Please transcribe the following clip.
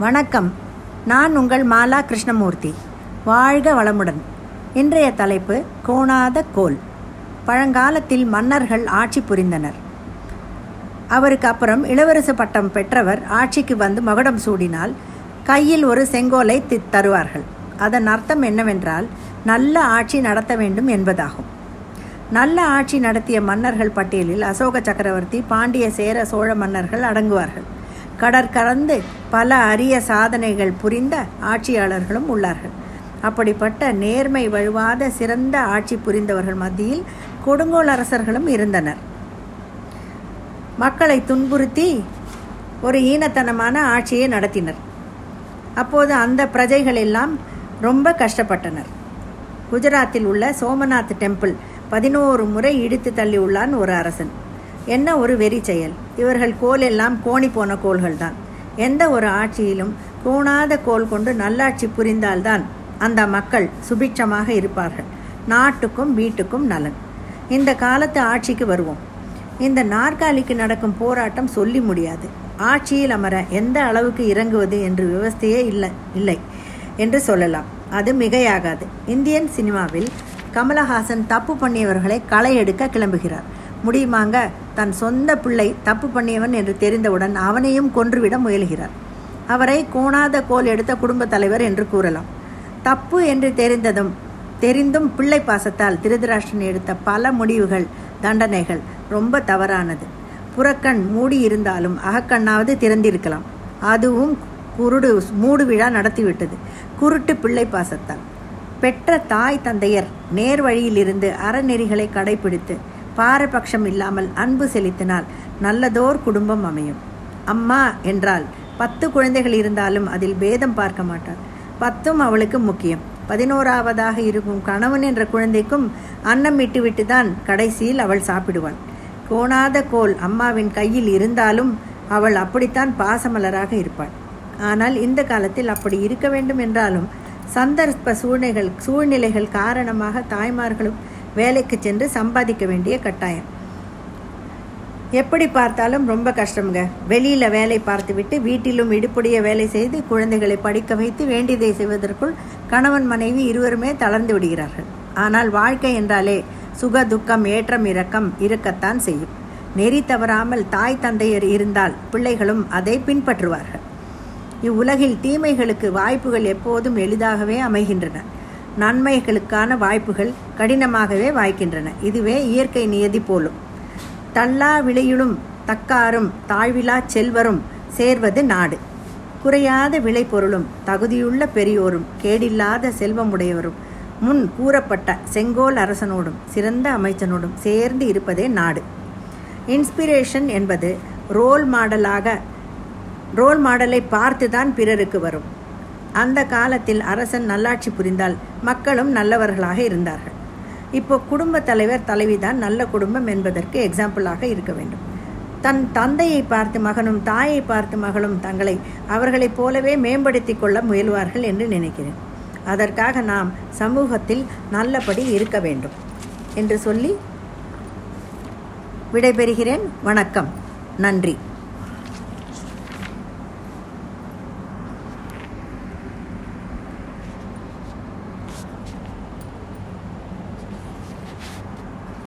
வணக்கம். நான் உங்கள் மாலா கிருஷ்ணமூர்த்தி. வாழ்க வளமுடன். இன்றைய தலைப்பு கோணாத கோல். பழங்காலத்தில் மன்னர்கள் ஆட்சி புரிந்தனர். அவருக்கு அப்புறம் இளவரசு பட்டம் பெற்றவர் ஆட்சிக்கு வந்து மகுடம் சூடினால் கையில் ஒரு செங்கோலை தி- தருவார்கள். அதன் அர்த்தம் என்னவென்றால் நல்ல ஆட்சி நடத்த வேண்டும் என்பதாகும். நல்ல ஆட்சி நடத்திய மன்னர்கள் பட்டியலில் அசோக சக்கரவர்த்தி பாண்டிய சேர சோழ மன்னர்கள் அடங்குவார்கள். கடற்கரந்து பல அரிய சாதனைகள் புரிந்த ஆட்சியாளர்களும் உள்ளார்கள். அப்படிப்பட்ட நேர்மை வழுவாத சிறந்த ஆட்சி புரிந்தவர்கள் மத்தியில் கொடுங்கோல் அரசர்களும் இருந்தனர். மக்களை துன்புறுத்தி ஒரு ஈனத்தனமான ஆட்சியை நடத்தினர். அப்போது அந்த பிரஜைகள் எல்லாம் ரொம்ப கஷ்டப்பட்டனர். குஜராத்தில் உள்ள சோமநாத் டெம்பிள் பதினோரு முறை இடித்து தள்ளியுள்ளான் ஒரு அரசன். என்ன ஒரு வெறி செயல். இவர்கள் கோல் எல்லாம் கோணி போன கோள்கள்தான். எந்த ஒரு ஆட்சியிலும் கூணாத கோல் கொண்டு நல்லாட்சி புரிந்தால்தான் அந்த மக்கள் சுபிட்சமாக இருப்பார்கள். நாட்டுக்கும் வீட்டுக்கும் நலன். இந்த காலத்து ஆட்சிக்கு வருவோம். இந்த நாற்காலிக்கு நடக்கும் போராட்டம் சொல்லி முடியாது. ஆட்சியில் அமர எந்த அளவுக்கு இறங்குவது என்று விவஸ்தையே இல்லை இல்லை என்று சொல்லலாம். அது மிகையாகாது. இந்தியன் சினிமாவில் கமலஹாசன் தப்பு பண்ணியவர்களை களை எடுக்க கிளம்புகிறார். முடியுமாங்க? தன் சொந்த பிள்ளை தப்பு பண்ணியவன் என்று தெரிந்தவுடன் அவனையும் கொன்றுவிட முயல்கிறார். அவரை கோணாத கோல் எடுத்த குடும்பத் தலைவர் என்று கூறலாம். தப்பு என்று தெரிந்ததும் தெரிந்தும் பிள்ளை பாசத்தால் திருதராஷ்டிரன் எடுத்த பல முடிவுகள் தண்டனைகள் ரொம்ப தவறானது. புறக்கண் மூடி இருந்தாலும் அகக்கண்ணாவது திறந்திருக்கலாம். அதுவும் குருடு மூடு விழா நடத்திவிட்டது. குருட்டு பிள்ளை பாசத்தால். பெற்ற தாய் தந்தையர் நேர் வழியிலிருந்து அறநெறிகளை கடைபிடித்து பாரபட்சம் இல்லாமல் அன்பு செலுத்தினால் நல்லதோர் குடும்பம் அமையும். அம்மா என்றால் பத்து குழந்தைகள் இருந்தாலும் அதில் பேதம் பார்க்க மாட்டாள். பத்தும் அவளுக்கு முக்கியம். பதினோராவதாக இருக்கும் கணவன் என்ற குழந்தைக்கும் அன்னம் விட்டுவிட்டு தான் கடைசியில் அவள் சாப்பிடுவாள். கோணாத கோல் அம்மாவின் கையில் இருந்தாலும் அவள் அப்படித்தான் பாசமலராக இருப்பாள். ஆனால் இந்த காலத்தில் அப்படி இருக்க வேண்டும் என்றாலும் சந்தர்ப்ப சூழ்நிலைகள் சூழ்நிலைகள் காரணமாக தாய்மார்களும் வேலைக்கு சென்று சம்பாதிக்க வேண்டிய கட்டாயம். எப்படி பார்த்தாலும் ரொம்ப கஷ்டம்ங்க. வெளியில் வேலை பார்த்துவிட்டு வீட்டிலும் இடுப்புடைய வேலை செய்து குழந்தைகளை படிக்க வைத்து வேண்டியதை செய்வதற்குள் கணவன் மனைவி இருவருமே தளர்ந்து விடுகிறார்கள். ஆனால் வாழ்க்கை என்றாலே சுக துக்கம் ஏற்றம் இறக்கம் இருக்கத்தான் செய்யும். நெறி தவறாமல் தாய் தந்தையர் இருந்தால் பிள்ளைகளும் அதை பின்பற்றுவார்கள். இவ்வுலகில் தீமைகளுக்கு வாய்ப்புகள் எப்போதும் எளிதாகவே அமைகின்றன. நன்மைகளுக்கான வாய்ப்புகள் கடினமாகவே வாய்க்கின்றன. இதுவே இயற்கை நியதி போலும். தள்ளா விளையுளும் தக்காரும் தாழ்விலா செல்வரும் சேர்வது நாடு. குறையாத விளைபொருளும் தகுதியுள்ள பெரியோரும் கேடில்லாத செல்வமுடையவரும் முன் கூறப்பட்ட செங்கோல் அரசனோடும் சிறந்த அமைச்சனோடும் சேர்ந்து இருப்பதே நாடு. இன்ஸ்பிரேஷன் என்பது ரோல் மாடலாக ரோல் மாடலை பார்த்து தான் பிறருக்கு வரும். அந்த காலத்தில் அரசன் நல்லாட்சி புரிந்தால் மக்களும் நல்லவர்களாக இருந்தார்கள். இப்போ குடும்ப தலைவர் தலைவிதான் நல்ல குடும்பம் என்பதற்கு எக்ஸாம்பிளாக இருக்க வேண்டும். தன் தந்தையை பார்த்து மகனும் தாயை பார்த்து மகளும் தங்களை அவர்களைப் போலவே மேம்படுத்திக் கொள்ள முயல்வார்கள் என்று நினைக்கிறேன். அதற்காக நாம் சமூகத்தில் நல்லபடி இருக்க வேண்டும் என்று சொல்லி விடைபெறுகிறேன். வணக்கம். நன்றி.